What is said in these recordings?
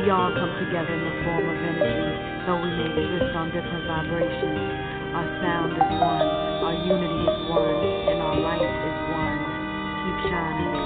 We all come together in the form of energy, though we may exist on different vibrations. Our sound is one, our unity is one, and our light is one. Keep shining,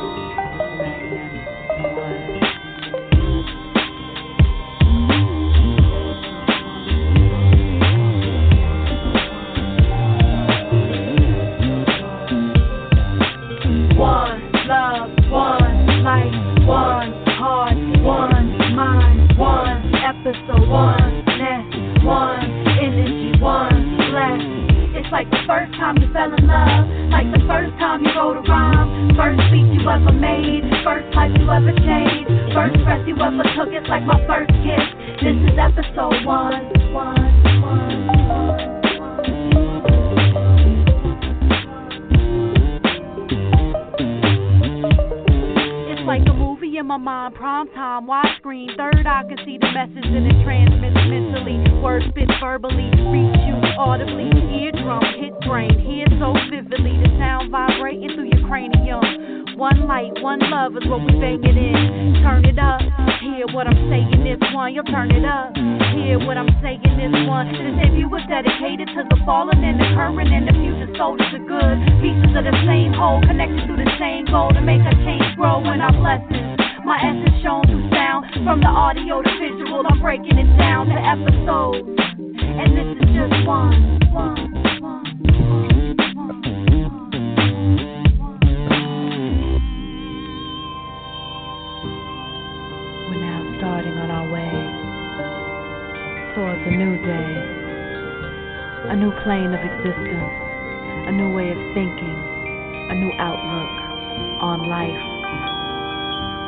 soldiers of good. Pieces of the same whole, connected to the same goal to make a change grow in our blessings. My essence shown through sound, from the audio to visual. I'm breaking it down to episodes, and this is just one, one, one. towards a new day, a new plane of existence, a new way of thinking, a new outlook on life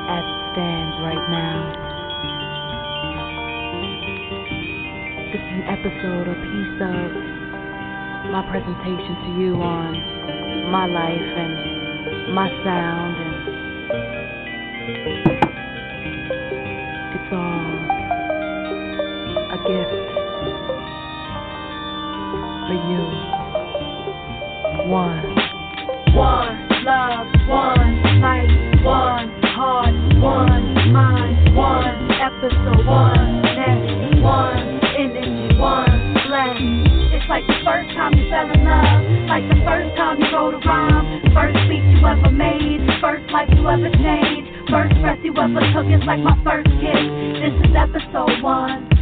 as it stands right now. This is an episode, a piece of my presentation to you on my life and my sound and it's all a gift for you. One. One love, one light, one heart, one mind, one episode, one next, one energy, one bless. It's like the first time you fell in love, like the first time you wrote a rhyme, first speech you ever made, first life you ever changed, first breath you ever took. It's like my first kiss. This is episode one.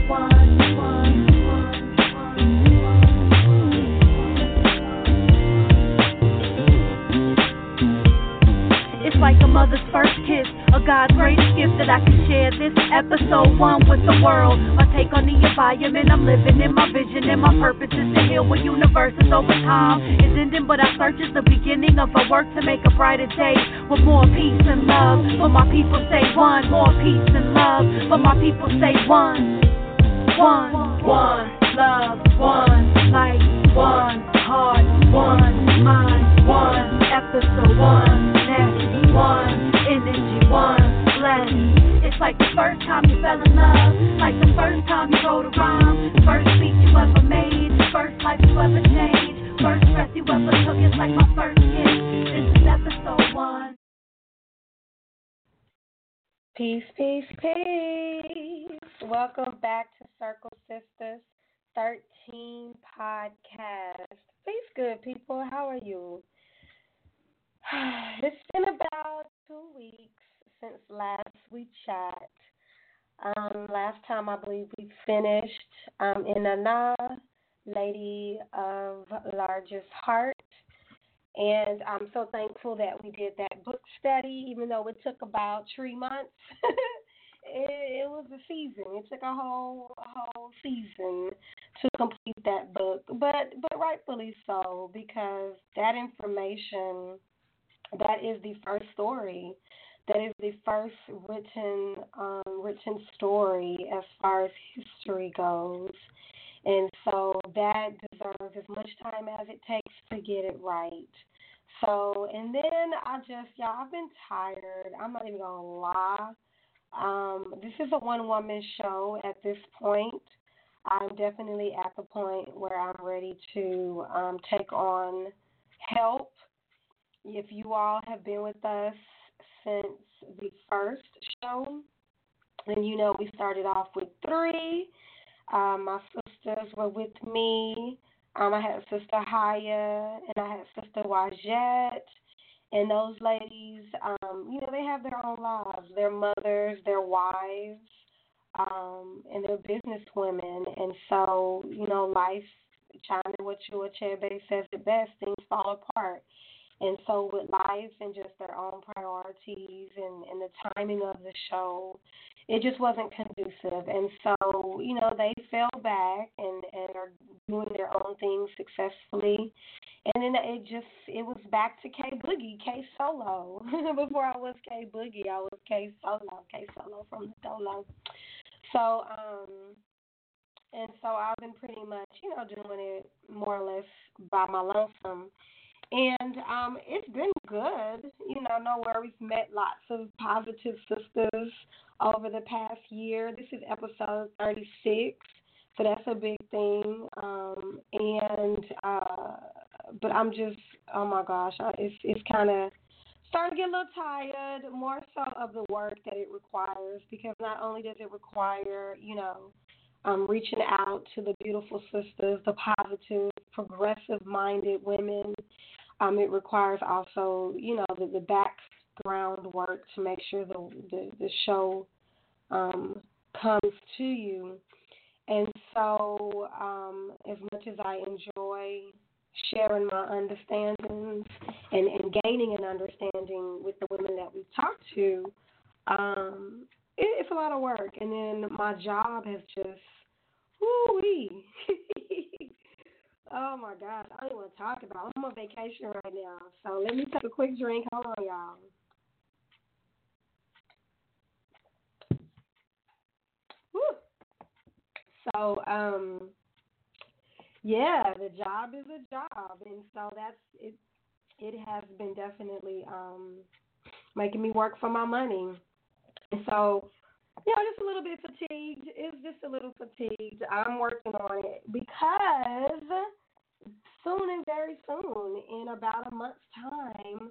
God's greatest gift that I can share. This episode one with the world. My take on the environment I'm living in, my vision and my purpose is to heal what universe is over time. Is ending, but I search is the beginning of a work to make a brighter day with more peace and love. For my people say one, more peace and love. For my people say one one, one love, one light, one heart, one mind, one episode, one one energy, one. It's like the first time you fell in love, like the first time you wrote a rhyme, first speech you ever made, first life you ever changed, first you ever took. It's like my first kiss. This is episode one. Peace, peace, peace. Welcome back to Circle Sisters 13 podcast. Peace, good people. How are you? It's been about two weeks since last we chat. Um, last time I believe we finished um, Inanna, Lady of Largest Heart. And I'm so thankful that we did that book study, even though it took about three months. it, it was a season. It took a whole a whole season to complete that book, but but rightfully so because that information, that is the first story, that is the first written um, written story as far as history goes. And so that deserves as much time as it takes to get it right. So, and then I just, y'all, I've been tired. I'm not even to lie. Um, this is a one woman show at this point. I'm definitely at the point where I'm ready to um, take on help. If you all have been with us since the first show. And you know, we started off with three. Um, my sisters were with me. Um, I had sister Haya and I had sister Wajette. And those ladies, um, you know, they have their own lives. They're mothers, they're wives, um, and they're business women. And so, you know, life, Chinua what you Achebe says it best, things fall apart. And so with life and just their own priorities and, and the timing of the show, it just wasn't conducive. And so, you know, they fell back and, and are doing their own things successfully. And then it just it was back to K Boogie, K Solo. Before I was K Boogie, I was K Solo, K Solo from the Dolo. So, um and so I've been pretty much, you know, doing it more or less by my lonesome. And um, it's been good. You know, nowhere we've met lots of positive sisters over the past year. This is episode 36, so that's a big thing. Um, and uh, but I'm just, oh my gosh, it's it's kind of starting to get a little tired, more so of the work that it requires, because not only does it require, you know, um, reaching out to the beautiful sisters, the positive, progressive minded women um, it requires also, you know, the, the background work to make sure the the, the show um, comes to you. And so, um, as much as I enjoy sharing my understandings and, and gaining an understanding with the women that we talk to, um, it, it's a lot of work. And then my job has just, whoo wee. Oh my gosh, I don't want to talk about. It. I'm on vacation right now, so let me take a quick drink. Hold on, y'all. Woo. So, um, yeah, the job is a job, and so that's it. It has been definitely um making me work for my money, and so know, just a little bit fatigued. It's just a little fatigued. I'm working on it because soon and very soon, in about a month's time,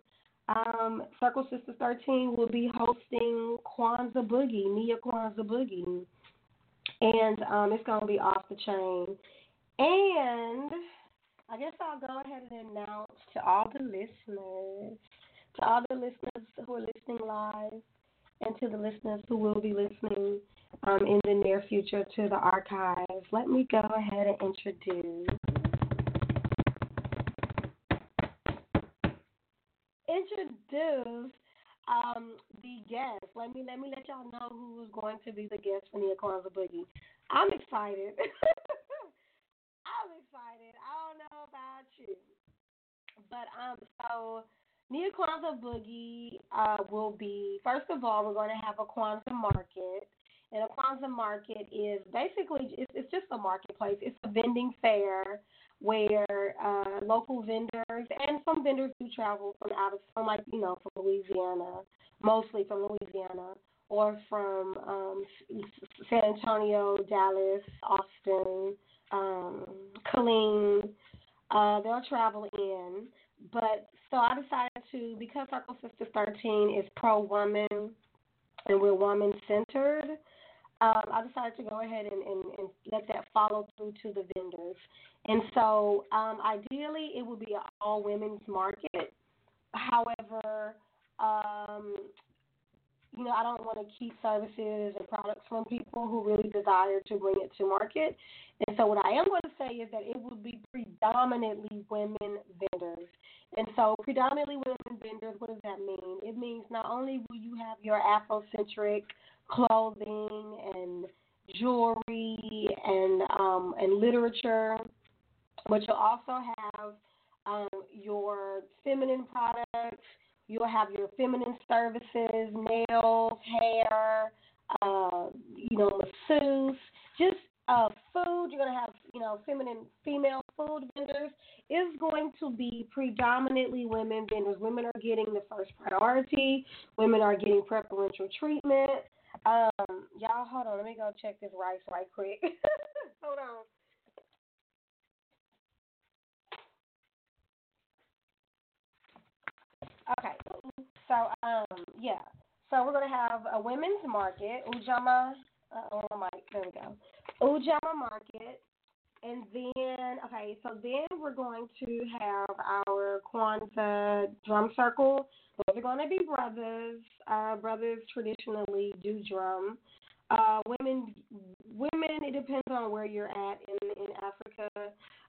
um, Circle Sisters 13 will be hosting Kwanzaa Boogie, Nia Kwanzaa Boogie. And um, it's going to be off the chain. And I guess I'll go ahead and announce to all the listeners, to all the listeners who are listening live, and to the listeners who will be listening um, in the near future to the archives, let me go ahead and introduce. Introduce um, the guest. Let me let me let y'all know who is going to be the guest for the Kwanzaa Boogie. I'm excited. I'm excited. I don't know about you, but um, so Nia Kwanzaa Boogie uh, will be, first of all, we're going to have a Kwanzaa market. And a Kwanzaa market is basically, it's, it's just a marketplace. It's a vending fair where uh, local vendors and some vendors do travel from out of, from like, you know, from Louisiana, mostly from Louisiana, or from um, San Antonio, Dallas, Austin, um, Killeen. Uh, they'll travel in. But so I decided to, because Circle Sisters 13 is pro woman and we're woman centered, um, I decided to go ahead and, and, and, let that follow through to the vendors. And so um, ideally it would be an all women's market. However, um, you know, I don't want to keep services and products from people who really desire to bring it to market. And so, what I am going to say is that it will be predominantly women vendors. And so, predominantly women vendors, what does that mean? It means not only will you have your Afrocentric clothing and jewelry and um, and literature, but you'll also have um, your feminine products You'll have your feminine services, nails, hair, uh, you know, masseuse, just uh, food. You're going to have, you know, feminine, female food vendors. Is going to be predominantly women vendors. Women are getting the first priority. Women are getting preferential treatment. Um, y'all, hold on. Let me go check this rice right quick. hold on. Okay. So um, yeah. So we're gonna have a women's market, Ujamaa. Uh, on my there we go. Ujamaa Market, and then okay, so then we're going to have our Kwanzaa drum circle. Those are to be brothers. Uh, brothers traditionally do drum. Uh, women, women. It depends on where you're at in in Africa.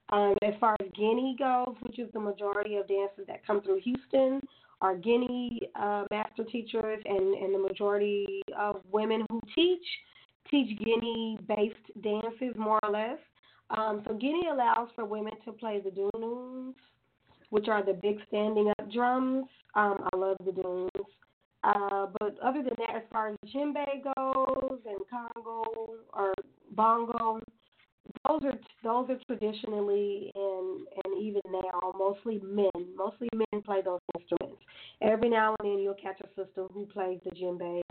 Um, as far as Guinea goes, which is the majority of dances that come through Houston, are Guinea uh, master teachers, and and the majority of women who teach teach Guinea-based dances more or less. Um, so Guinea allows for women to play the dununs, which are the big standing up drums. Um, I love the dununs. Uh, but other than that, as far as djembe goes and conga or bongo, those are those are traditionally and and even now mostly men. Mostly men play those instruments. Every now and then you'll catch a sister who plays the djembe.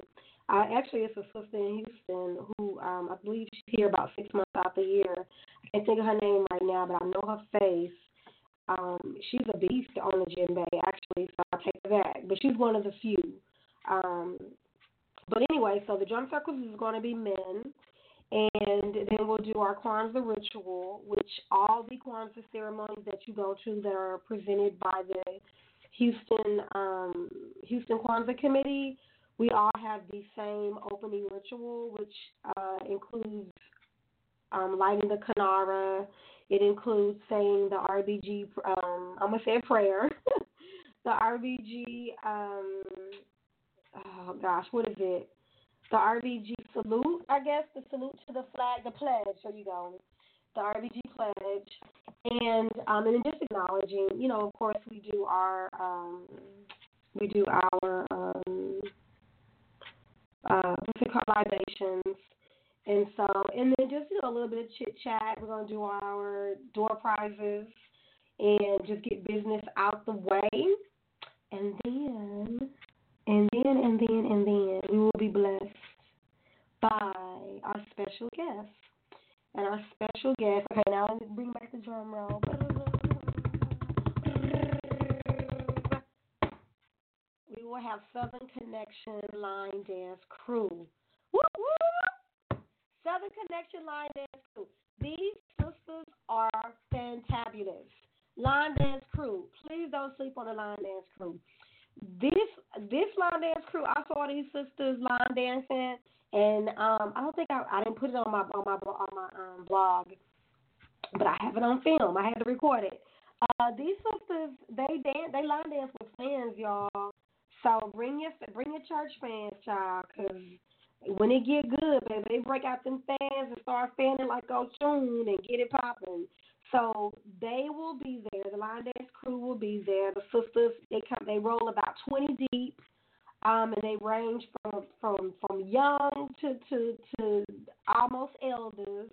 Uh, actually, it's a sister in Houston who um, I believe she's here about six months out the year. I can't think of her name right now, but I know her face. Um, she's a beast on the djembe, actually, so I'll take that. But she's one of the few. Um, but anyway, so the drum circles is going to be men. And then we'll do our Kwanzaa ritual, which all the Kwanzaa ceremonies that you go to that are presented by the Houston um, Houston Kwanzaa Committee, we all have the same opening ritual, which uh, includes um, lighting the kinara. It includes saying the RBG. Um, I'm gonna say a prayer. the RBG. Um, oh gosh, what is it? The RBG salute, I guess. The salute to the flag, the pledge. There you go. The RBG pledge, and um, and then just acknowledging. You know, of course, we do our um, we do our um, uh, what's. And so, and then just you know a little bit of chit chat. We're gonna do our door prizes and just get business out the way, and then, and then, and then, and then we will be blessed by our special guest. And our special guest. Okay, now let me bring back the drum roll. We will have Southern Connection Line Dance Crew. Woo woo! Southern Connection Line Dance Crew. These sisters are fantabulous. Line Dance Crew. Please don't sleep on the Line Dance Crew. This this line dance crew, I saw these sisters line dancing, and um, I don't think I I didn't put it on my on my on my um, blog, but I have it on film. I had to record it. Uh, these sisters, they dance, they line dance with fans, y'all. So bring your bring your church fans, child, cause when it get good, baby, they break out them fans and start fanning like Oshun and get it popping. So they will be there. The line dance crew will be there. The sisters they come they roll about twenty deep, um, and they range from from from young to to to almost elders.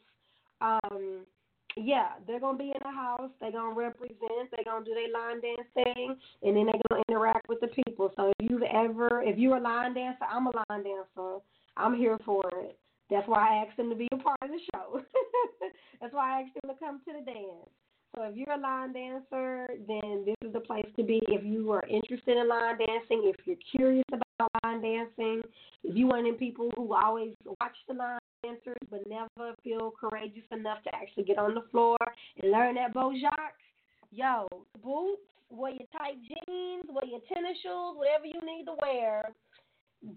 Um, yeah, they're gonna be in the house. They're gonna represent. They're gonna do their line dance thing, and then they're gonna interact with the people. So if you've ever, if you're a line dancer, I'm a line dancer. I'm here for it. That's why I asked them to be a part of the show. That's why I asked them to come to the dance. So if you're a line dancer, then this is the place to be. If you are interested in line dancing, if you're curious about line dancing, if you're one of people who always watch the line dancers but never feel courageous enough to actually get on the floor and learn that Jocks, yo, boots, wear your tight jeans, wear your tennis shoes, whatever you need to wear.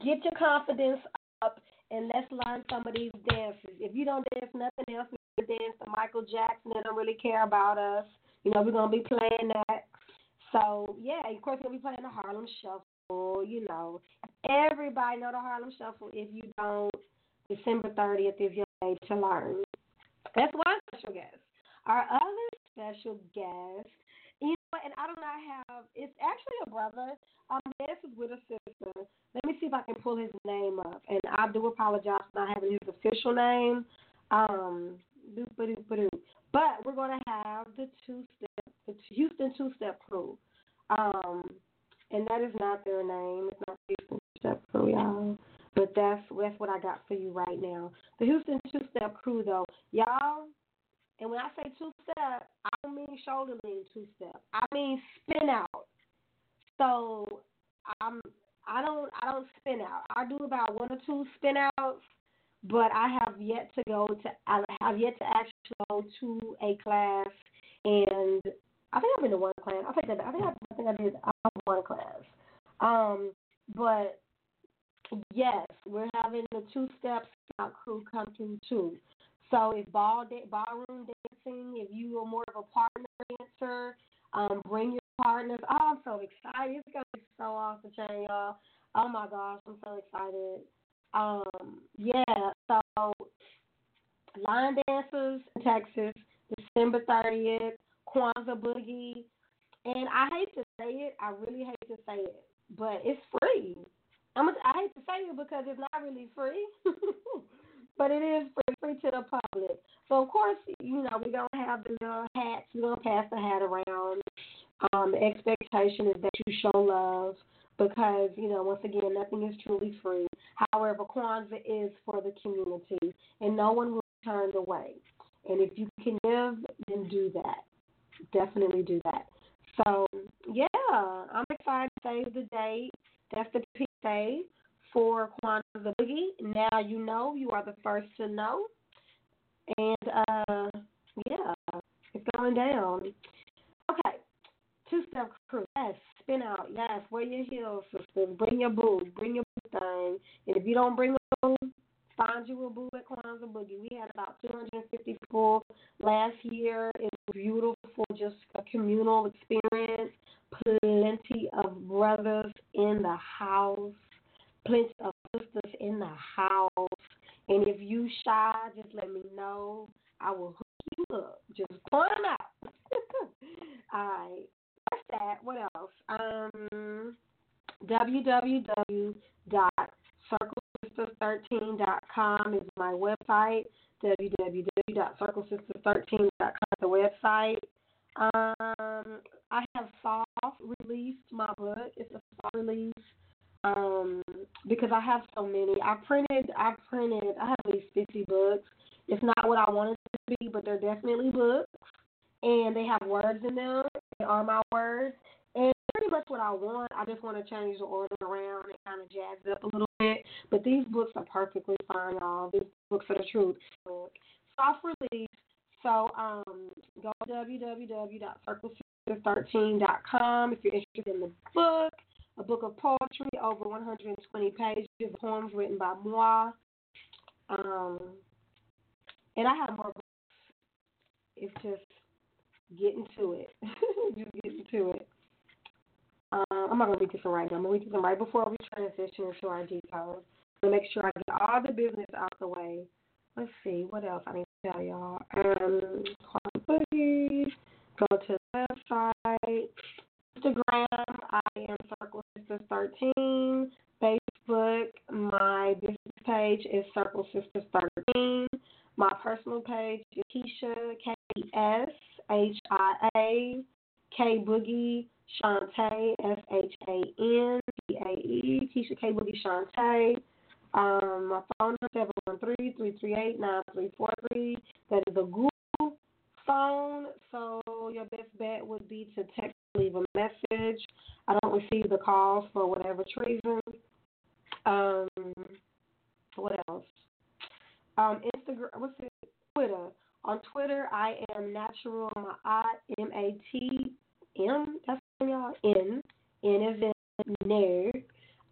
Get your confidence up and let's learn some of these dances. If you don't dance nothing else, we dance to Michael Jackson. They don't really care about us. You know, we're gonna be playing that. So yeah, of course gonna be playing the Harlem Shuffle. You know, everybody know the Harlem Shuffle. If you don't, December 30th is your day to learn. That's one special guest. Our other special guest, and I do not have, it's actually a brother. Um, this is with a sister. Let me see if I can pull his name up. And I do apologize for not having his official name. Um, but we're going to have the two step, the Houston two step crew. Um, and that is not their name. It's not Houston two step crew, y'all. But that's that's what I got for you right now. The Houston two step crew though, y'all. And when I say two step, I don't mean shoulder lean two step. I mean spin out. So I'm I don't I don't spin out. I do about one or two spin outs, but I have yet to go to I have yet to actually go to a class and I think I've been to one class. I think I, I think I, I think I did one class. Um, but yes, we're having the two steps out crew come through too. So if ball da- ballroom dancing, if you are more of a partner dancer, um, bring your partners. Oh, I'm so excited! It's gonna be so off the chain, y'all. Oh my gosh, I'm so excited. Um, yeah, so line dancers in Texas, December 30th, Kwanzaa Boogie, and I hate to say it, I really hate to say it, but it's free. I'm a, I hate to say it because it's not really free, but it is free, to the public. So of course, you know we're gonna have the little hats. We're gonna pass the hat around. Um, the expectation is that you show love because you know once again nothing is truly free. However, Kwanzaa is for the community, and no one will be turned away. And if you can give, then do that. Definitely do that. So yeah, I'm excited to save the date. That's the PSA for Kwanzaa Boogie. Now you know you are the first to know. And uh yeah, it's going down. Okay. Two step crew. Yes, spin out. Yes, wear your heels, sisters. Bring your boo. Bring your boo thing. And if you don't bring a boo, find you a boo at Kwanzaa Boogie. We had about 250 people last year. It was beautiful, just a communal experience. Plenty of brothers in the house, plenty of sisters in the house. And if you shy, just let me know. I will hook you up. Just point them out. All right. That's that. What else? Um, www.circlesisters13.com is my website. www.circlesisters13.com is the website. Um, I have soft released my book. It's a soft release um, because I have so many. I printed, I printed, I have at least 50 books. It's not what I wanted to be, but they're definitely books. And they have words in them. They are my words. And pretty much what I want. I just want to change the order around and kind of jazz it up a little bit. But these books are perfectly fine, y'all. These books are the truth. Soft release. So um, go to www.circlesisters13.com if you're interested in the book. A book of poetry, over 120 pages of poems written by moi. Um, and I have more books. It's just getting to it. just getting to it. Uh, I'm not gonna read this one right now. I'm gonna read this one right before we transition into our details. To make sure I get all the business out the way. Let's see what else I need to tell y'all. Um. Go to the website. Instagram, I am Circle Sisters 13. Facebook, my business page is Circle Sisters 13. My personal page is Keshia K E S H I A K Boogie Shantae S H A N T A E Keshia K Boogie Shantae. Um, my phone number four three. That is a Google phone, so your best bet would be to text, leave a message. I don't receive the calls for whatever reason. Um, what else? Um, Instagram. What's it? Twitter. On Twitter, I am natural M A T M. That's y'all. N. N is in.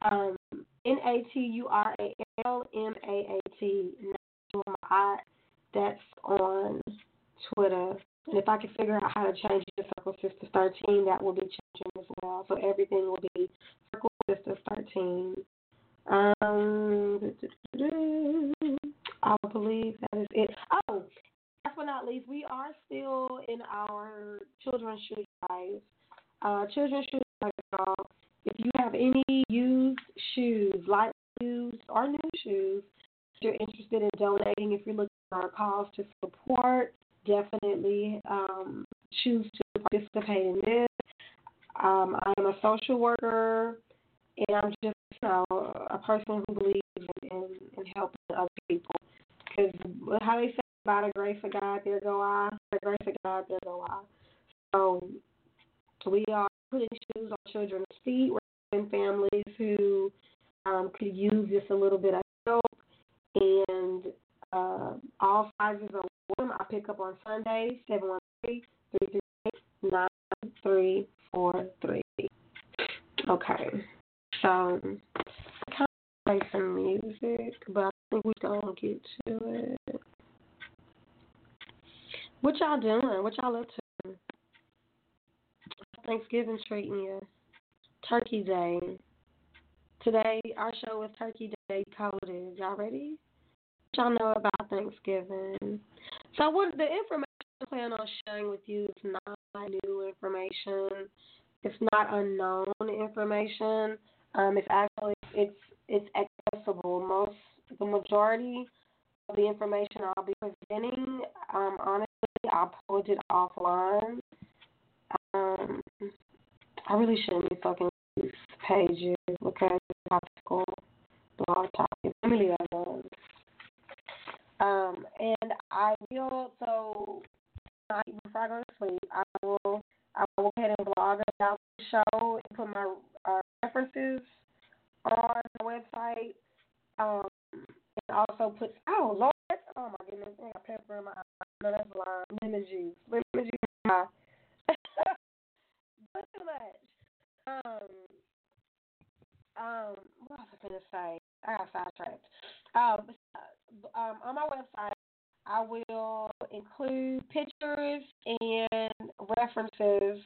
Um, N A T U R A L M A A T. Natural That's on Twitter. And if I can figure out how to change to Circle Sisters 13, that will be changing as well. So everything will be Circle Sisters 13. Um, I believe that is it. Oh, last but not least, we are still in our children's shoe drive. Uh, children's shoe. If you have any used shoes, light used or new shoes, if you're interested in donating, if you're looking for a cause to support, definitely um, choose to participate in this. Um, I am a social worker, and I'm just you know a person who believes in, in, in helping other people. Because how they say, by the grace of God, there go I. By the grace of God, there go I. So we are putting shoes on children's feet. We're and families who um, could use just a little bit of help. And uh, all sizes are welcome. I pick up on Sundays, 713 338 9343. Okay. So, I kind of play some music, but I think we're going to get to it. What y'all doing? What y'all up to? Thanksgiving treating you? Turkey Day. Today, our show is Turkey Day coded. Y'all ready? Y'all know about Thanksgiving? So, what the information I plan on sharing with you is not new information. It's not unknown information. Um, it's actually it's it's accessible. Most the majority of the information I'll be presenting, um, honestly, I pulled it offline. Um, I really shouldn't be fucking these pages because it's topical blog topic. Let me leave that alone. Um, and I will so before I go to sleep, I will I will go ahead and blog about the show and put my uh, references on the website. Um, and also put oh Lord, oh my goodness, I got pepper in my eye. No, that's lime, lemon juice, lemon juice in my eye. but too much. Um, um, what was I gonna say? I got sidetracked. Um, um, on my website, I will include pictures and references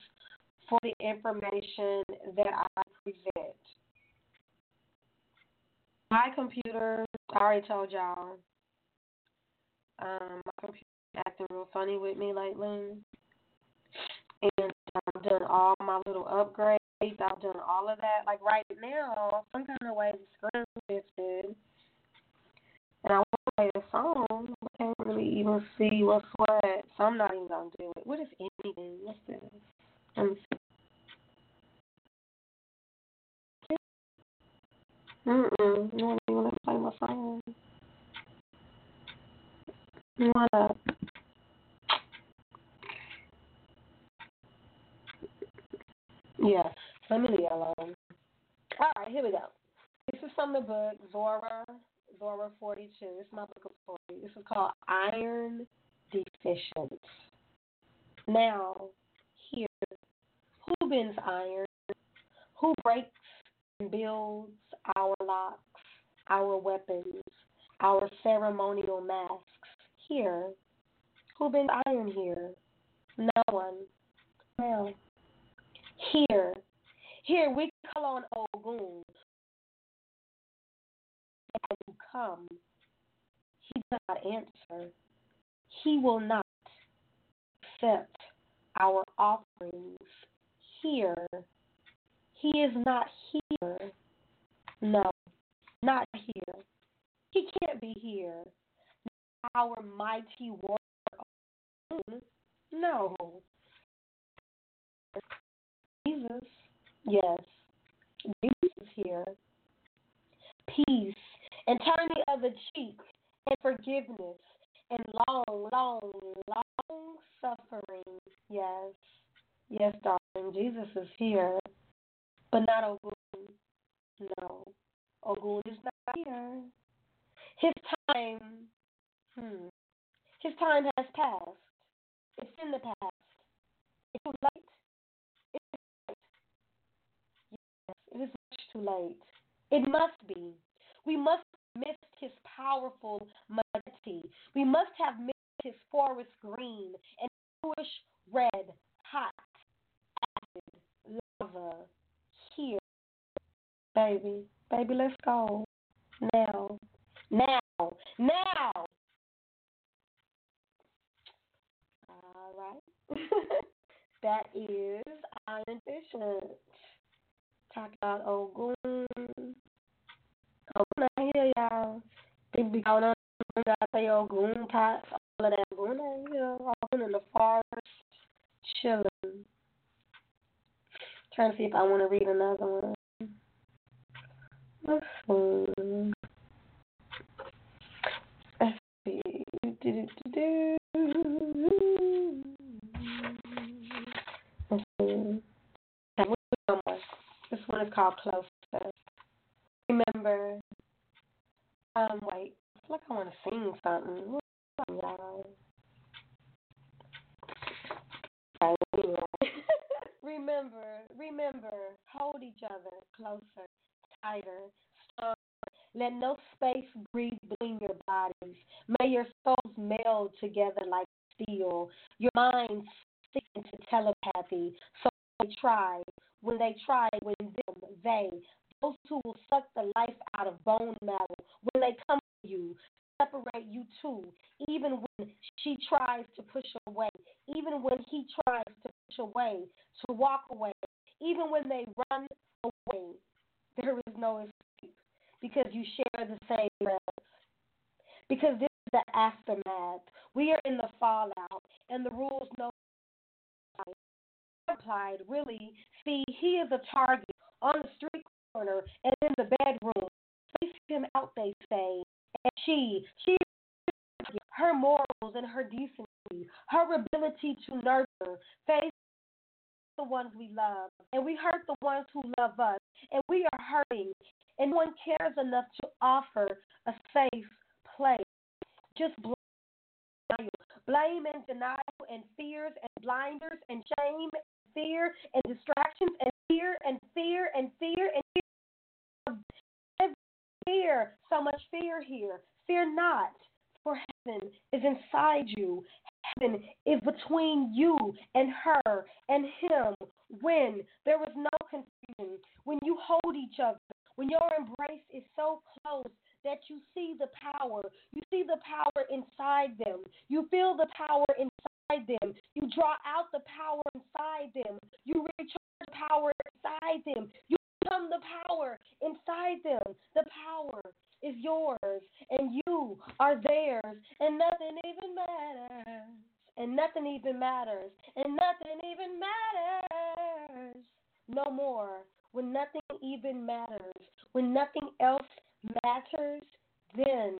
for the information that I present. My computer, I already told y'all, um, my computer acting real funny with me lately. And I've done all my little upgrades. I've done all of that. Like right now, some kind of way the screen shifted. And I want to play the song. I can't really even see what's what. So I'm not even to do it. What if anything? What's this? Let me see. Mm-mm. You want to play my song? What up? Yeah, let me leave alone. All right, here we go. This is from the book Zora, Zora 42. This is my book of story. This is called Iron Deficient. Now, here, who bends iron? Who breaks and builds our locks, our weapons, our ceremonial masks? Here. Who bends iron here? No one. Well, here. Here we call on Ogun. Come, he does not answer. He will not accept our offerings here. He is not here. No, not here. He can't be here. Our mighty warrior. No. Jesus. Yes. Jesus is here. Peace. And turn the other cheek. And forgiveness. And long, long, long suffering. Yes. Yes, darling. Jesus is here. But not Ogun. No. Ogun is not here. His time, hmm, his time has passed. It's in the past. It's too late. Yes, it is much too late. It must be. We must missed his powerful majesty. We must have missed his forest green and bluish red, hot, acid, lava. Here, baby, baby, let's go. Now, now, now. All right. that is Iron Vision talk about Ogun. Ogun Oh, be going on I say oh, Ogun pots, all of that. Ogun out here, Ogun in the forest, chilling. Trying to see if I want to read another one. Let's see. Let's see. Let's see. This one is called Closer. Remember, um, wait, I feel like I want to sing something. Y'all. remember, remember, hold each other closer, tighter, stronger. Let no space breathe between your bodies. May your souls meld together like steel. Your minds stick into telepathy. So they try. When they try, when them, they, those who will suck the life out of bone marrow, when they come to you, separate you too, even when she tries to push away, even when he tries to push away, to walk away, even when they run away, there is no escape because you share the same breath. Because this is the aftermath. We are in the fallout, and the rules no applied. Really, see, he is a target on the street corner and in the bedroom. Face him out, they say. And she, she, her morals and her decency, her ability to nurture, face the ones we love, and we hurt the ones who love us, and we are hurting, and no one cares enough to offer a safe place. Just blame, blame and denial, and fears and blinders, and shame, and fear, and distractions, and fear, and fear, and fear, and fear. Fear, so much fear here. Fear not, for heaven is inside you heaven is between you and her and him when there is no confusion, when you hold each other, when your embrace is so close that you see the power. You see the power inside them. You feel the power inside them. You draw out the power inside them. You recharge the power inside them. You become the power inside them. The power is yours and you are theirs and nothing even matters. And nothing even matters. And nothing even matters. No more. When nothing even matters. When nothing else matters, then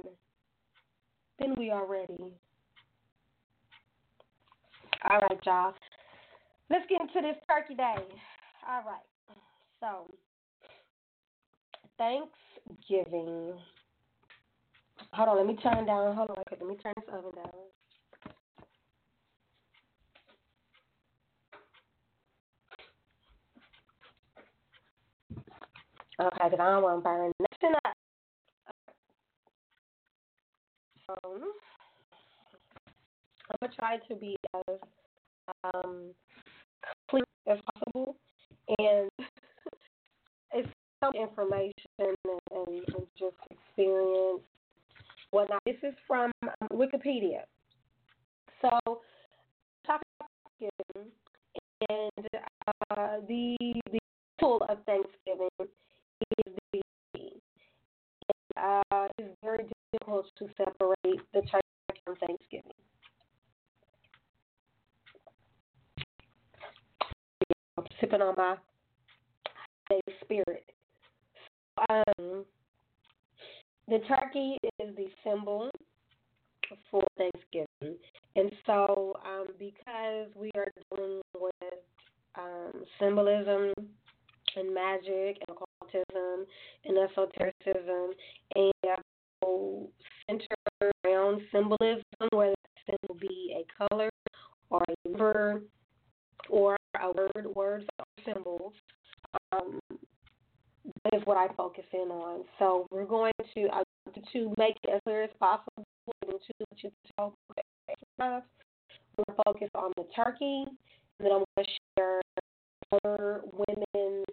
then we are ready. All right, y'all. Let's get into this turkey day. All right. So, Thanksgiving. Hold on, let me turn down. Hold on, okay, let me turn this oven down. Okay, because I don't want to burn nothing up. So, I'm going to try to be as um, clear as possible. And it's information and, and, and just experience whatnot. This is from um, Wikipedia. So, Thanksgiving and uh, the the tool of Thanksgiving is the uh, it's very difficult to separate the turkey from Thanksgiving. I'm sipping on my spirit. Um, the turkey is the symbol for Thanksgiving. And so, um, because we are dealing with um, symbolism and magic and occultism and esotericism, and center around symbolism, whether that symbol be a color or a number or a word, words or symbols. Um, what I focus in on. So we're going to uh, to make it as clear as possible and to tell going to focus on the turkey, and then I'm going to share other women's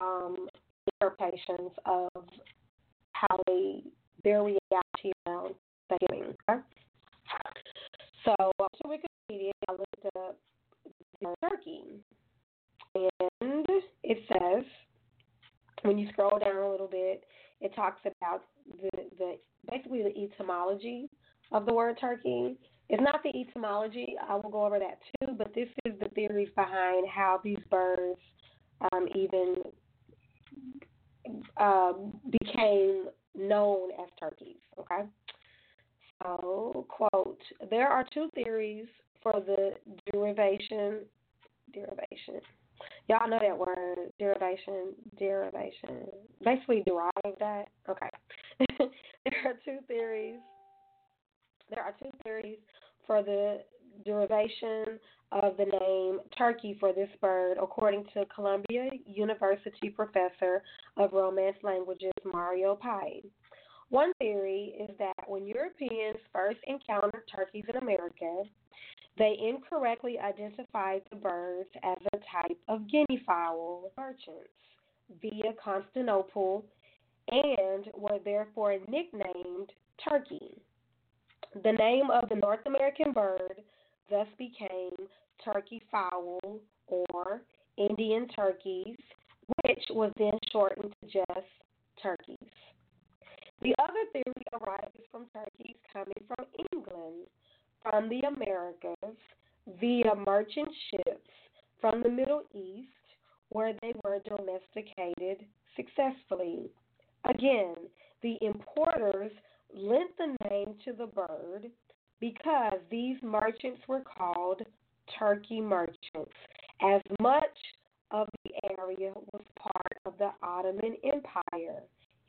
um, interpretations of how they their reality around Thanksgiving. Okay? So to Wikipedia, I looked up turkey, and it says when you scroll down a little bit, it talks about the, the basically the etymology of the word turkey. It's not the etymology. I will go over that too, but this is the theories behind how these birds um, even um, became known as turkeys. Okay. So, quote: There are two theories for the derivation derivation Y'all know that word, derivation, derivation. Basically derive that. Okay. there are two theories. There are two theories for the derivation of the name turkey for this bird, according to Columbia University professor of Romance languages Mario Pei. One theory is that when Europeans first encountered turkeys in America, they incorrectly identified the birds as a type of guinea fowl merchants via Constantinople and were therefore nicknamed turkey. The name of the North American bird thus became turkey fowl or Indian turkeys, which was then shortened to just turkeys. The other theory arises from turkeys coming from England, from the Americas, via merchant ships from the Middle East, where they were domesticated successfully. Again, the importers lent the name to the bird because these merchants were called turkey merchants, as much of the area was part of the Ottoman Empire,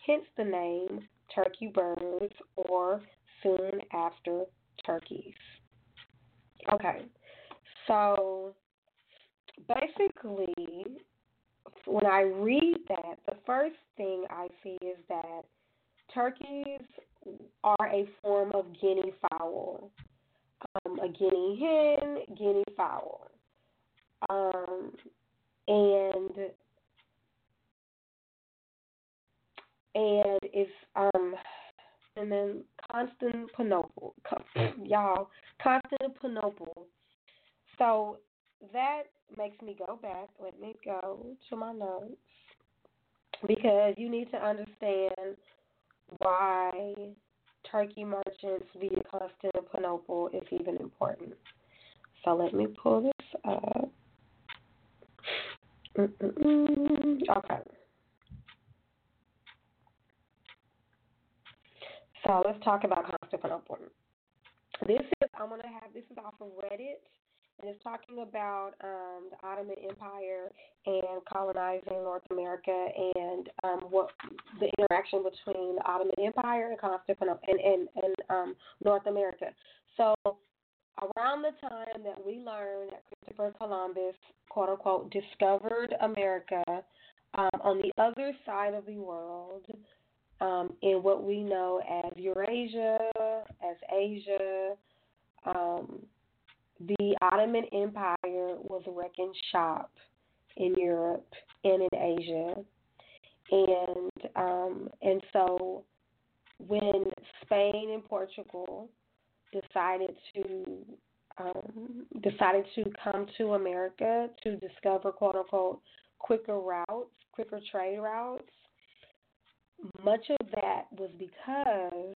hence the name turkey birds or soon after turkeys. Okay, so basically, when I read that, the first thing I see is that turkeys are a form of guinea fowl, um, a guinea hen, guinea fowl, um, and and it's um and then Constantinople, y'all, Constantinople. So that makes me go back. Let me go to my notes because you need to understand why Turkey merchants via Constantinople is even important. So let me pull this up. Mm-mm-mm. Okay. So let's talk about Constantinople. This is I'm gonna have this is off of Reddit and it's talking about um, the Ottoman Empire and colonizing North America and um, what the interaction between the Ottoman Empire and Constantinople and and, and um, North America. So around the time that we learned that Christopher Columbus, quote unquote, discovered America um, on the other side of the world, um, in what we know as Eurasia, as Asia. Um, the Ottoman Empire was wrecking shop in Europe and in Asia, and um, and so when Spain and Portugal decided to um, decided to come to America to discover quote unquote quicker routes, quicker trade routes, much of that was because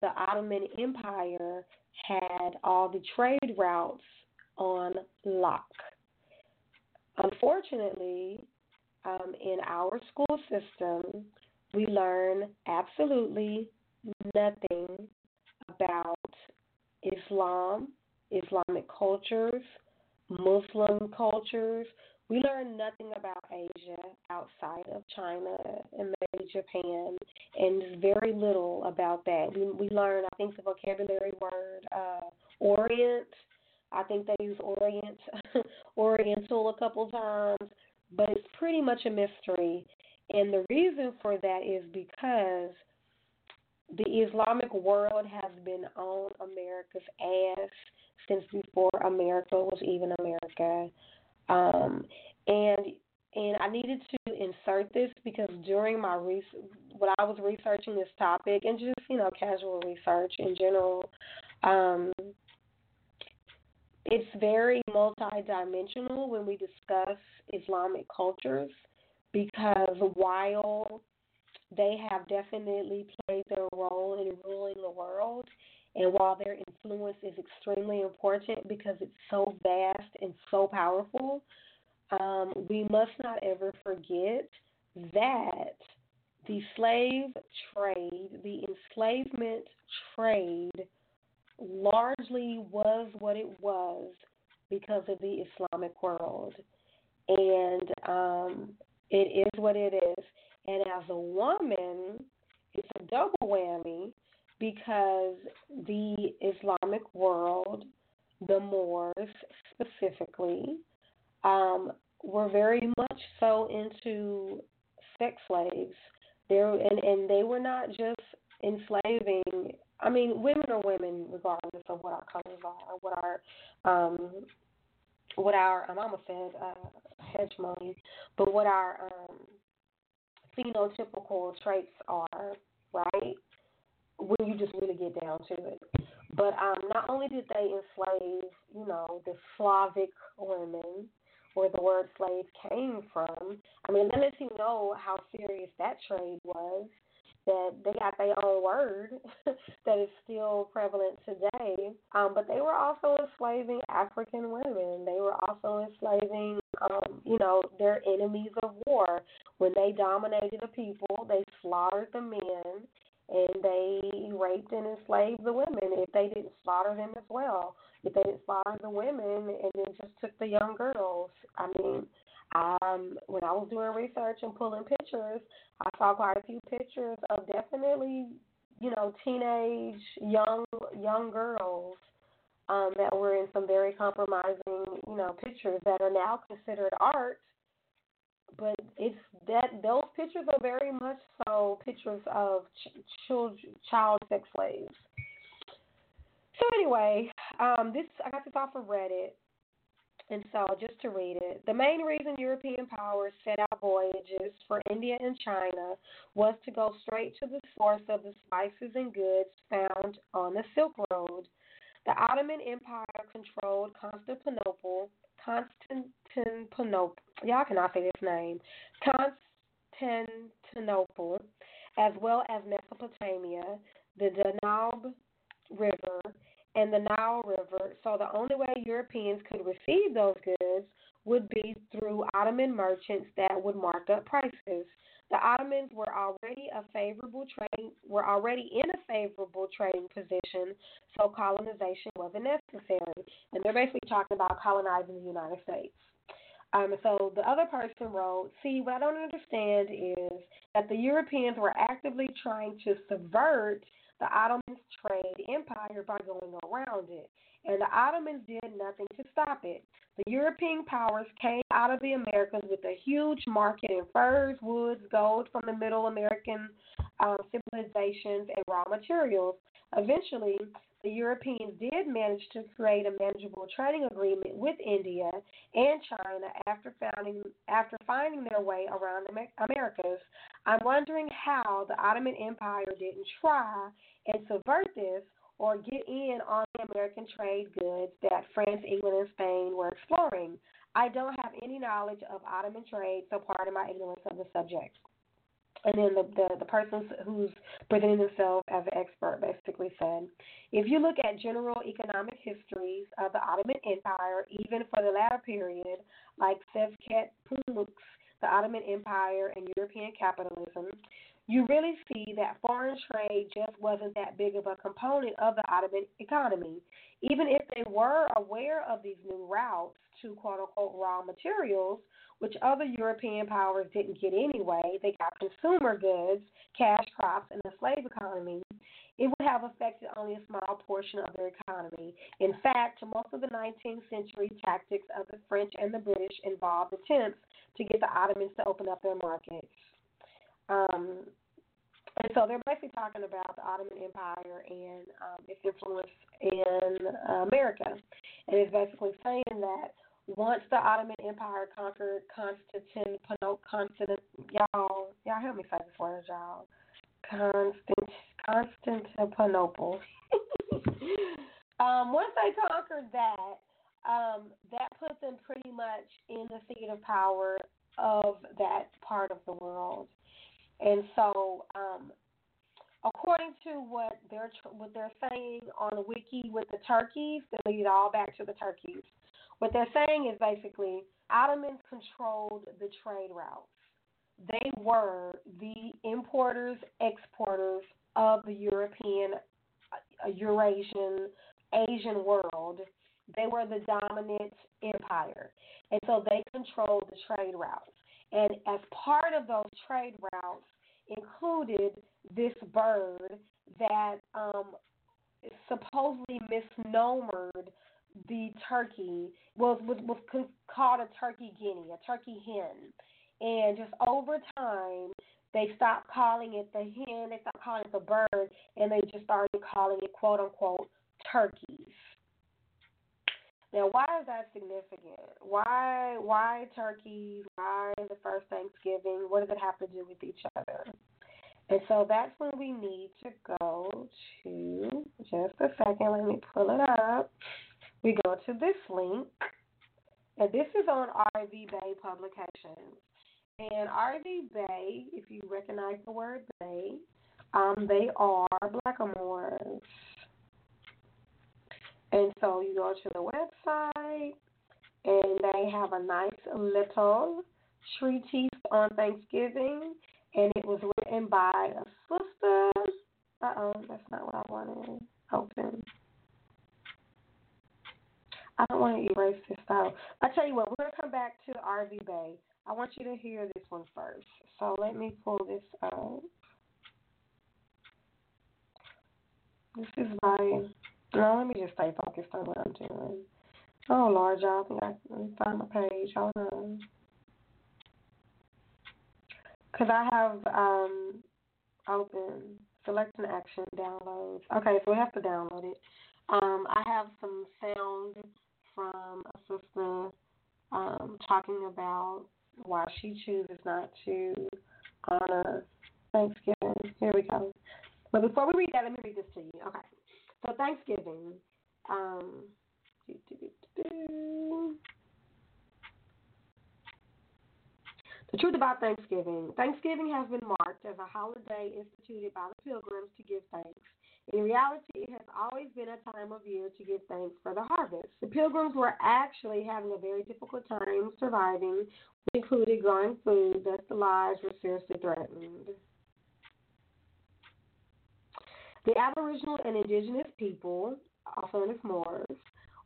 the Ottoman Empire had all the trade routes on lock. Unfortunately, um, in our school system, we learn absolutely nothing about Islam, Islamic cultures, Muslim cultures, we learn nothing about Asia outside of China and maybe Japan, and very little about that. We we learn, I think, the vocabulary word uh, Orient. I think they use Orient, Oriental a couple times, but it's pretty much a mystery. And the reason for that is because the Islamic world has been on America's ass since before America was even America. Um, and and I needed to insert this because during my research, when I was researching this topic and just you know casual research in general, um, it's very multidimensional when we discuss Islamic cultures because while they have definitely played their role in ruling the world, and while their influence is extremely important because it's so vast and so powerful, um, we must not ever forget that the slave trade, the enslavement trade, largely was what it was because of the Islamic world. and um, it is what it is. And as a woman, it's a double whammy because the Islamic world, the Moors specifically, um, were very much so into sex slaves. There and and they were not just enslaving. I mean, women are women regardless of what our colors are, what our um, what our um, almost said uh, hegemony, but what our um, phenotypical traits are, right? When you just really get down to it. But um, not only did they enslave, you know, the Slavic women, where the word slave came from. I mean, that lets you know how serious that trade was. That they got their own word that is still prevalent today. Um, but they were also enslaving African women. They were also enslaving, um, you know, their enemies of war. When they dominated a people, they slaughtered the men and they raped and enslaved the women if they didn't slaughter them as well. If they didn't slaughter the women and then just took the young girls. I mean, um, when I was doing research and pulling pictures, I saw quite a few pictures of definitely, you know, teenage young young girls um, that were in some very compromising, you know, pictures that are now considered art but it's that those pictures are very much so pictures of ch- child child sex slaves. So anyway, um, this I got this off of Reddit, and so just to read it, the main reason European powers set out voyages for India and China was to go straight to the source of the spices and goods found on the Silk Road. The Ottoman Empire controlled Constantinople, Constantinople. Y'all cannot say this name. Constantinople, as well as Mesopotamia, the Danube River, and the Nile River. So the only way Europeans could receive those goods would be through Ottoman merchants that would mark up prices. The Ottomans were already a favorable trade were already in a favorable trading position, so colonization wasn't necessary. And they're basically talking about colonizing the United States. Um, so the other person wrote, See, what I don't understand is that the Europeans were actively trying to subvert the Ottomans' trade empire by going around it, and the Ottomans did nothing to stop it. The European powers came out of the Americas with a huge market in furs, woods, gold from the Middle American um, civilizations, and raw materials. Eventually, the Europeans did manage to create a manageable trading agreement with India and China after finding after finding their way around the Americas. I'm wondering how the Ottoman Empire didn't try and subvert this or get in on the American trade goods that France, England, and Spain were exploring. I don't have any knowledge of Ottoman trade, so pardon my ignorance of the subject. And then the, the, the person who's presenting themselves as an expert basically said, if you look at general economic histories of the Ottoman Empire, even for the latter period, like Şevket Pamuk's The Ottoman Empire and European Capitalism, you really see that foreign trade just wasn't that big of a component of the Ottoman economy. Even if they were aware of these new routes to quote unquote raw materials, which other European powers didn't get anyway, they got consumer goods, cash crops, and the slave economy. It would have affected only a small portion of their economy. In fact, most of the 19th century tactics of the French and the British involved attempts to get the Ottomans to open up their markets. Um, and so they're basically talking about the Ottoman Empire and um, its influence in uh, America. And it's basically saying that once the Ottoman Empire conquered Constantinople, Constant, y'all, y'all help me say this word, y'all. Constant, Constantinople. um, once they conquered that, um, that put them pretty much in the seat of power of that part of the world. And so, um, according to what they're what they're saying on the wiki with the turkeys, they lead it all back to the turkeys. What they're saying is basically Ottomans controlled the trade routes. They were the importers, exporters of the European, uh, Eurasian, Asian world, They were the dominant empire. And so they controlled the trade routes. And as part of those trade routes included this bird that um, supposedly misnomered the turkey was was, was called a turkey guinea, a turkey hen, and just over time they stopped calling it the hen, they stopped calling it the bird, and they just started calling it quote unquote turkeys. Now, why is that significant? Why why turkeys? Why the first Thanksgiving? What does it have to do with each other? And so that's when we need to go to just a second. Let me pull it up. We go to this link, and this is on RV Bey Publications. And RV Bey, if you recognize the word Bey, um, they are blackamoors. And so you go to the website, and they have a nice little treatise on Thanksgiving, and it was written by a sister. Uh oh, that's not what I wanted. Open. I don't want to erase this out. I tell you what, we're gonna come back to RV Bey. I want you to hear this one first. So let me pull this up. This is by. No, let me just stay focused on what I'm doing. Oh Lord, y'all, I think I can find my page. Hold on. Cause I have um open select an action downloads. Okay, so we have to download it. Um, I have some sound from a sister um, talking about why she chooses not to honor Thanksgiving. Here we go. But before we read that, let me read this to you. Okay. So Thanksgiving. Um, the truth about Thanksgiving. Thanksgiving has been marked as a holiday instituted by the pilgrims to give thanks in reality, it has always been a time of year to give thanks for the harvest. The pilgrims were actually having a very difficult time surviving, which included growing food, thus the lives were seriously threatened. The Aboriginal and Indigenous people, also known as Moors,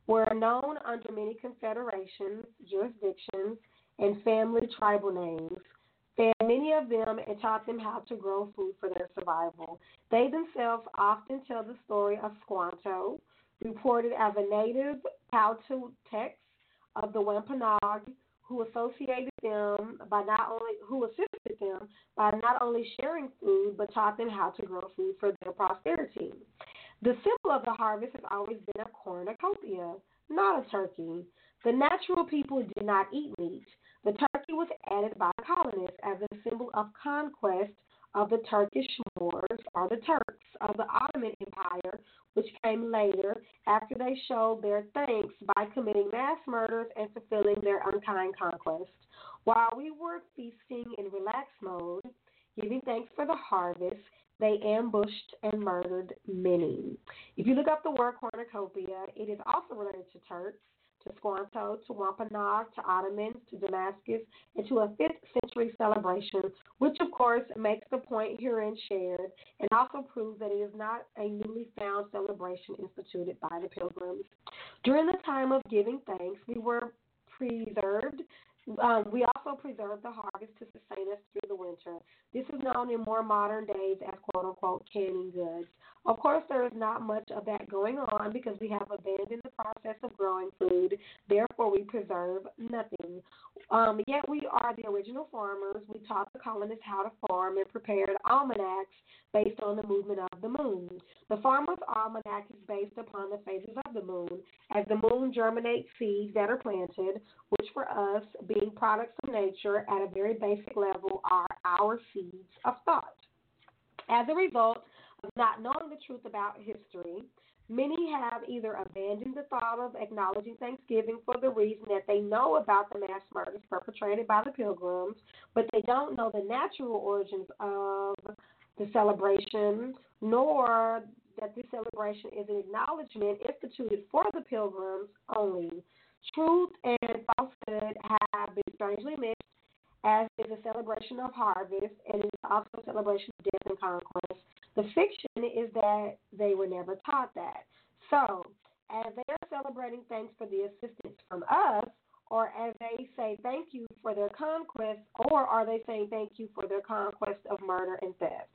were known under many confederations, jurisdictions, and family tribal names many of them and taught them how to grow food for their survival. They themselves often tell the story of Squanto, reported as a native text of the Wampanoag, who associated them by not only who assisted them by not only sharing food but taught them how to grow food for their prosperity. The symbol of the harvest has always been a cornucopia, not a turkey. The natural people did not eat meat. The turkey was added by colonists as a symbol of conquest of the Turkish Moors or the Turks of the Ottoman Empire, which came later after they showed their thanks by committing mass murders and fulfilling their unkind conquest. While we were feasting in relaxed mode, giving thanks for the harvest, they ambushed and murdered many. If you look up the word cornucopia, it is also related to Turks to Squanto, to Wampanoag, to Ottomans, to Damascus, and to a 5th century celebration, which of course makes the point herein shared and also proves that it is not a newly found celebration instituted by the pilgrims. During the time of giving thanks, we were preserved um, we preserve the harvest to sustain us through the winter. This is known in more modern days as quote unquote canning goods. Of course, there is not much of that going on because we have abandoned the process of growing food. Therefore, we preserve nothing. Um, yet, we are the original farmers. We taught the colonists how to farm and prepared almanacs based on the movement of the moon. The farmer's almanac is based upon the phases of the moon. As the moon germinates seeds that are planted, which for us, being products of nature at a very basic level, are our seeds of thought. As a result, of not knowing the truth about history, many have either abandoned the thought of acknowledging Thanksgiving for the reason that they know about the mass murders perpetrated by the pilgrims, but they don't know the natural origins of the celebration, nor that this celebration is an acknowledgement instituted for the pilgrims only. Truth and falsehood have been strangely mixed, as is a celebration of harvest, and is also a celebration of death and conquest. The fiction is that they were never taught that. So, as they are celebrating thanks for the assistance from us, or as they say thank you for their conquest, or are they saying thank you for their conquest of murder and theft?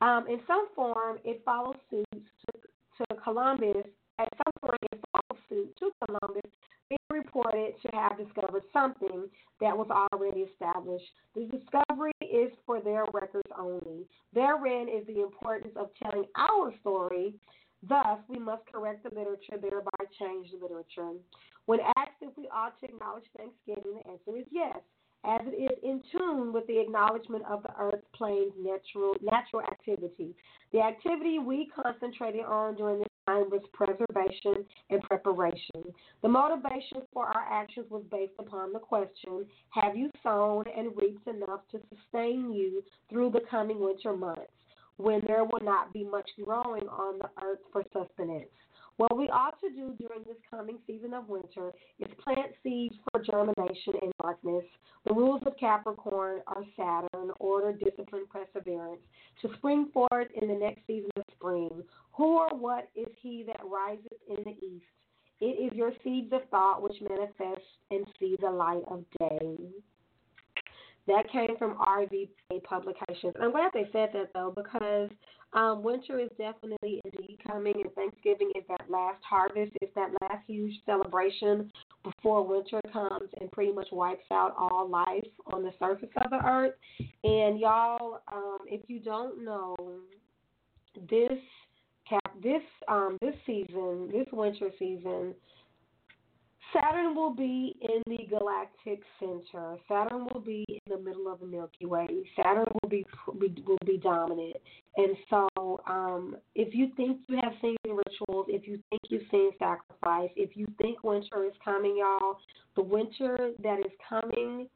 Um, in some form, it follows suit to, to Columbus. At some point, it follows suit to Columbus being reported to have discovered something that was already established. The discovery is for their records only. Therein is the importance of telling our story. Thus, we must correct the literature, thereby change the literature. When asked if we ought to acknowledge Thanksgiving, the answer is yes as it is in tune with the acknowledgement of the earth plane's natural natural activity. The activity we concentrated on during this time was preservation and preparation. The motivation for our actions was based upon the question Have you sown and reaped enough to sustain you through the coming winter months when there will not be much growing on the earth for sustenance? What we ought to do during this coming season of winter is plant seeds for germination in darkness. The rules of Capricorn are Saturn, order, discipline, perseverance. To spring forth in the next season of spring. Who or what is he that rises in the east? It is your seeds of thought which manifest and see the light of day. That came from RVA Publications. I'm glad they said that though because um, winter is definitely indeed coming, and Thanksgiving is that last harvest. It's that last huge celebration before winter comes and pretty much wipes out all life on the surface of the earth. And y'all, um, if you don't know, this cap this um, this season, this winter season Saturn will be in the galactic center. Saturn will be in the middle of the Milky Way. Saturn will be will be dominant. And so, um, if you think you have seen rituals, if you think you've seen sacrifice, if you think winter is coming, y'all, the winter that is coming,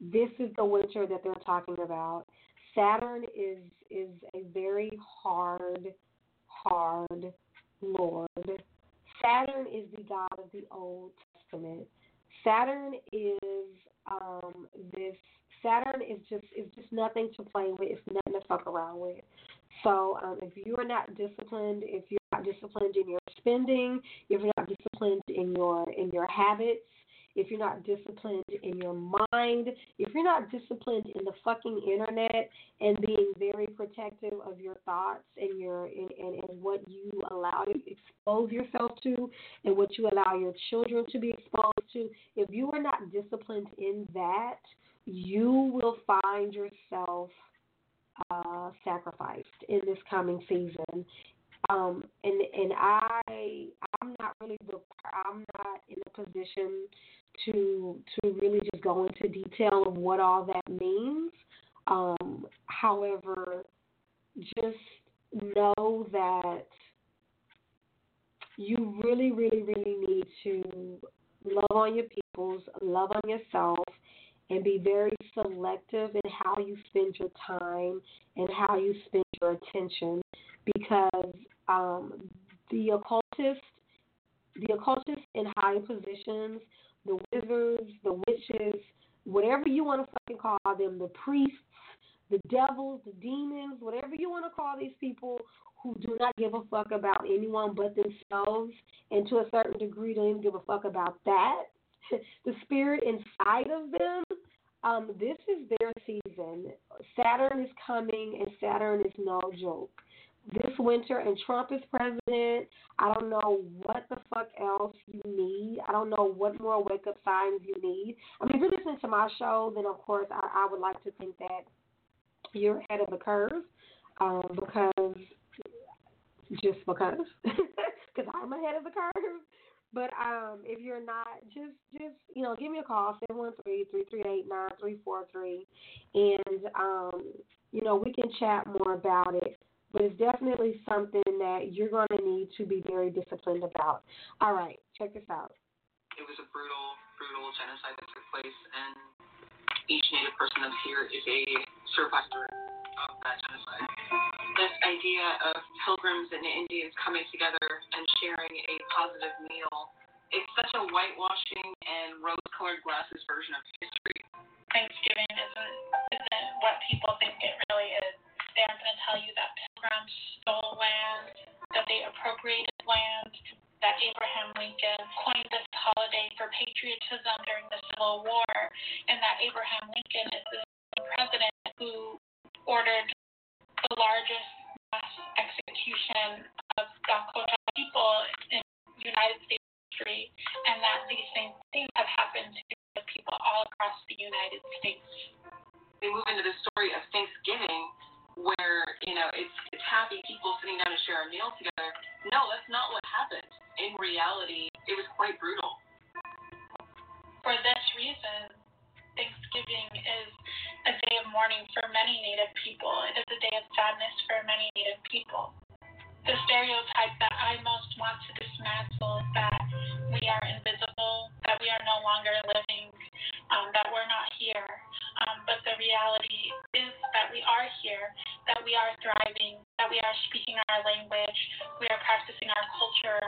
this is the winter that they're talking about. Saturn is is a very hard, hard lord Saturn is the god of the Old Testament. Saturn is um, this. Saturn is just is just nothing to play with. It's nothing to fuck around with. So um, if you are not disciplined, if you're not disciplined in your spending, if you're not disciplined in your in your habits, if you're not disciplined in your mind, if you're not disciplined in the fucking internet and being very protective of your thoughts and your and, and, and what you allow to expose yourself to and what you allow your children to be exposed to, if you are not disciplined in that, you will find yourself uh, sacrificed in this coming season. Um, and and I I'm not really the I'm not in a position to to really just go into detail of what all that means. Um, however, just know that you really, really, really need to love on your peoples, love on yourself, and be very selective in how you spend your time and how you spend your attention because um, the occultists, the occultists in high positions the wizards, the witches, whatever you want to fucking call them, the priests, the devils, the demons, whatever you want to call these people who do not give a fuck about anyone but themselves, and to a certain degree don't even give a fuck about that. the spirit inside of them, um, this is their season. Saturn is coming, and Saturn is no joke this winter and Trump is president, I don't know what the fuck else you need. I don't know what more wake up signs you need. I mean, if you're listening to my show, then of course I, I would like to think that you're ahead of the curve um, because just because because I'm ahead of the curve. But um, if you're not, just just you know, give me a call seven one three three three eight nine three four three, and um, you know we can chat more about it but it's definitely something that you're going to need to be very disciplined about. All right, check this out. It was a brutal, brutal genocide that took place, and each Native person up here is a survivor of that genocide. This idea of pilgrims and Indians coming together and sharing a positive meal, it's such a whitewashing and rose-colored glasses version of history. Thanksgiving isn't, isn't what people think it really is they're going to tell you that pilgrims stole land, that they appropriated land, that Abraham Lincoln coined this holiday for patriotism during the Civil War, and that Abraham Lincoln is the president who ordered the largest mass execution of Dakota people in United States history, and that these same things have happened to people all across the United States. We move into the story of Thanksgiving, where you know it's it's happy people sitting down to share a meal together. No, that's not what happened. In reality, it was quite brutal. For this reason, Thanksgiving is a day of mourning for many Native people. It is a day of sadness for many Native people. The stereotype that I most want to dismantle is that we are invisible, that we are no longer living, um, that we're not here. Um, but the reality is that we are here, that we are thriving, that we are speaking our language, we are practicing our culture.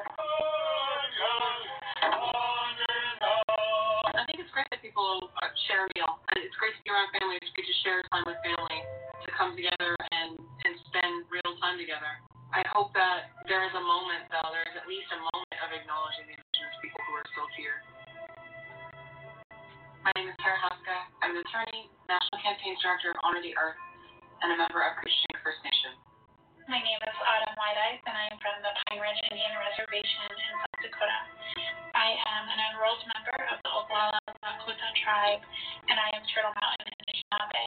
I think it's great that people uh, share a meal. It's great to be around family. It's great to share time with family, to come together and, and spend real time together. I hope that there is a moment, though, there is at least a moment of acknowledging the indigenous people who are still here. My name is Tara Houska. I'm an attorney, National Campaigns Director of Honor the Earth, and a member of Couchiching First Nation. My name is Autumn White and I am from the Pine Ridge Indian Reservation in South Dakota. I am an enrolled member of the Oglala Lakota tribe, and I am Turtle Mountain Anishinaabe.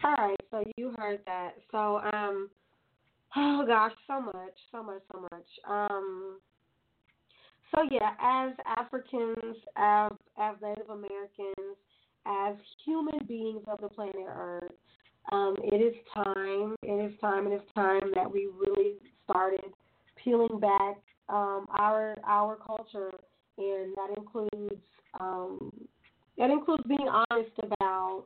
All right, so you heard that. So, um, oh gosh, so much, so much, so much. Um, so yeah, as Africans, as as Native Americans, as human beings of the planet Earth, um, it is time, it is time, it is time that we really started peeling back um, our our culture, and that includes um, that includes being honest about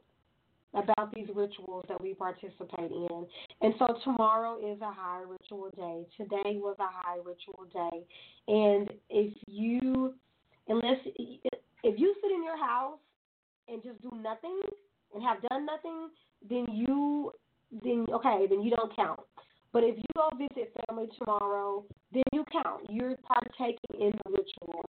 about these rituals that we participate in. And so tomorrow is a high ritual day. Today was a high ritual day. And if you unless if you sit in your house and just do nothing and have done nothing, then you then okay, then you don't count. But if you go visit family tomorrow, then you count. You're partaking in the ritual.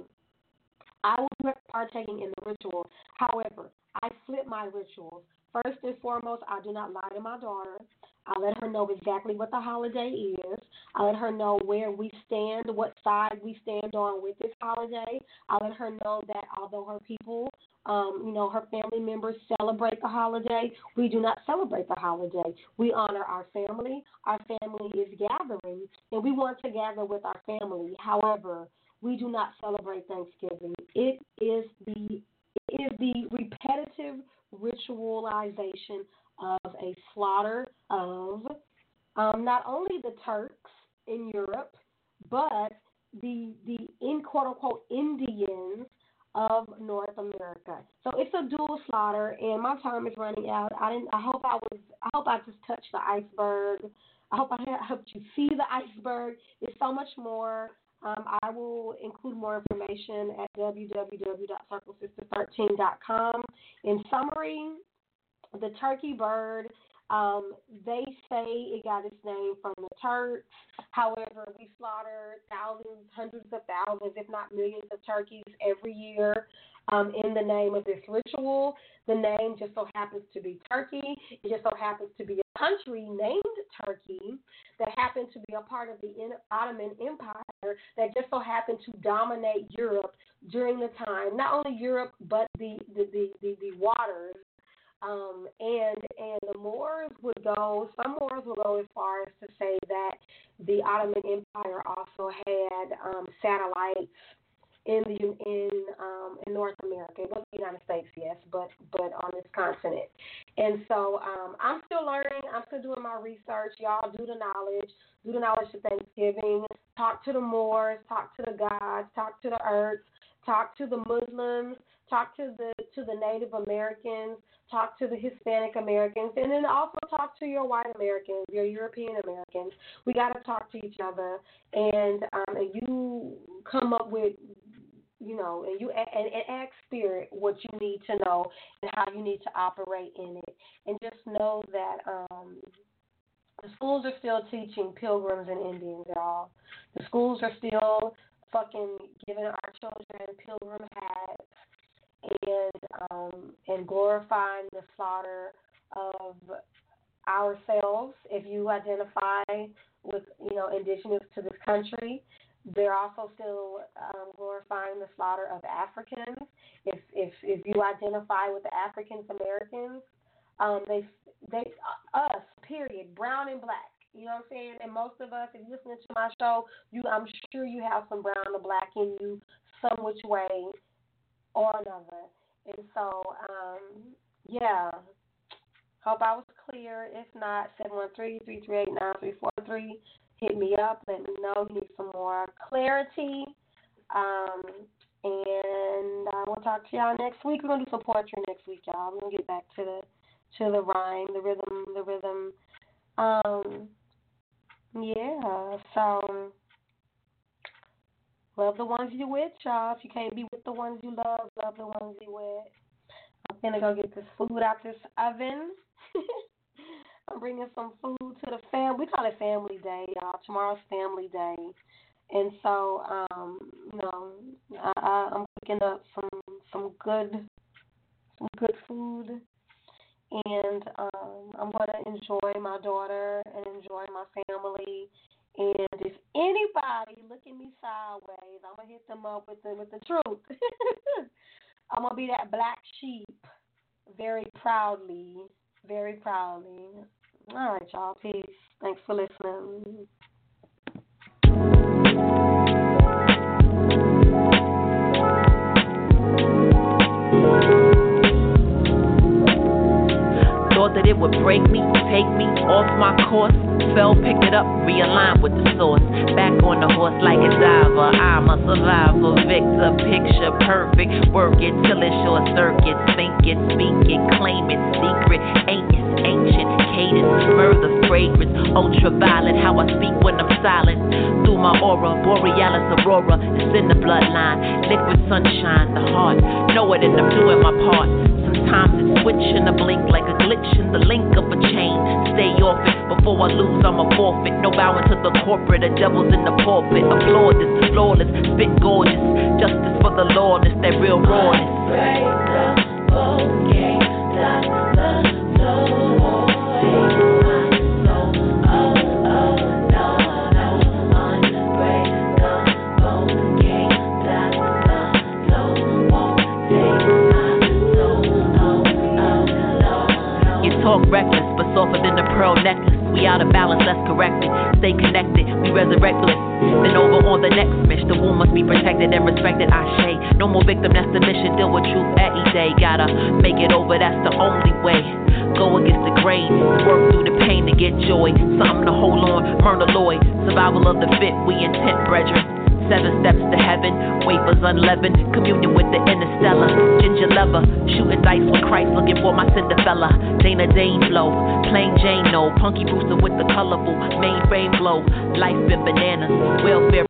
I will be partaking in the ritual. However, I flip my rituals. First and foremost, I do not lie to my daughter. I let her know exactly what the holiday is. I let her know where we stand, what side we stand on with this holiday. I let her know that although her people, um, you know, her family members celebrate the holiday, we do not celebrate the holiday. We honor our family. Our family is gathering, and we want to gather with our family. However, we do not celebrate Thanksgiving. It is the it is the repetitive ritualization of a slaughter of um, not only the Turks in Europe, but the the in quote unquote Indians of North America. So it's a dual slaughter, and my time is running out. I didn't. I hope I was. I hope I just touched the iceberg. I hope I helped you see the iceberg. There's so much more. Um, I will include more information at www.circlesister13.com. In summary, the turkey bird, um, they say it got its name from the Turks. However, we slaughter thousands, hundreds of thousands, if not millions of turkeys every year um, in the name of this ritual. The name just so happens to be Turkey. It just so happens to be a country named Turkey that happened to be a part of the Ottoman Empire that just so happened to dominate Europe during the time, not only Europe, but the, the, the, the, the waters um, and and the Moors would go. Some Moors would go as far as to say that the Ottoman Empire also had um, satellites in the in um, in North America. It wasn't the United States, yes, but but on this continent. And so um, I'm still learning. I'm still doing my research. Y'all do the knowledge. Do the knowledge of Thanksgiving. Talk to the Moors. Talk to the gods. Talk to the earths. Talk to the Muslims. Talk to the to the Native Americans. Talk to the Hispanic Americans, and then also talk to your white Americans, your European Americans. We got to talk to each other, and um, and you come up with you know, and you and, and ask spirit what you need to know and how you need to operate in it, and just know that um, The schools are still teaching pilgrims and Indians, y'all. The schools are still fucking giving our children pilgrim hats and um, and glorifying the slaughter of ourselves. If you identify with you know indigenous to this country, they're also still um, glorifying the slaughter of Africans. If if if you identify with the African Americans, um, they they uh, us period, brown and black. You know what I'm saying? And most of us, if you're listening to my show, you I'm sure you have some brown or black in you, some which way or another. And so, um, yeah. Hope I was clear. If not, 713 338 hit me up. Let me know you need some more clarity. Um, and I will talk to y'all next week. We're gonna do some poetry next week, y'all. We're gonna get back to the to the rhyme, the rhythm, the rhythm. Um, yeah. So love the ones you with, y'all. If you can't be with the ones you love, love the ones you with. I'm gonna go get this food out this oven. I'm bringing some food to the fam. We call it Family Day, y'all. Tomorrow's Family Day, and so um, you know, I, I'm cooking up some some good some good food, and um, I'm gonna enjoy my daughter and enjoy my family. And if anybody look at me sideways, I'm gonna hit them up with the with the truth. I'm gonna be that black sheep, very proudly very proudly. All right, y'all. Peace. Thanks for listening. That it would break me, take me off my course. Fell, picked it up, realigned with the source. Back on the horse like a diver. I'm a survivor, victor, picture perfect. Work it till it's short circuit. Think it, speak it, claim it, secret. It ancient cadence, murder, fragrance, ultraviolet. How I speak when I'm silent. Through my aura, borealis aurora, it's in the bloodline. Liquid sunshine, the heart. Know it and I'm doing my part. It's switching a blink like a glitch in the link of a chain. Stay off it before I lose, I'm a forfeit. No bowing to the corporate, the devil's in the pulpit. Applaud this, flawless, spit gorgeous. Justice for the lawless, that real rawness. Break the focus, talk reckless, but softer than a pearl necklace. We out of balance, let's correct it. Stay connected, we resurrectless. Then over on the next mission, the womb must be protected and respected. I say, no more victim, that's the mission. Deal with truth every day. Gotta make it over, that's the only way. Go against the grain, work through the pain to get joy. Something to hold on, murder Lloyd. Survival of the fit, we intent, brethren. Seven steps to heaven, wafers unleavened, communion with the interstellar. Ginger lover, shooting dice with Christ, looking for my Cinderella. Dana Dane flow, plain Jane no. Punky Brewster with the colorful mainframe glow. Life in bananas, welfare.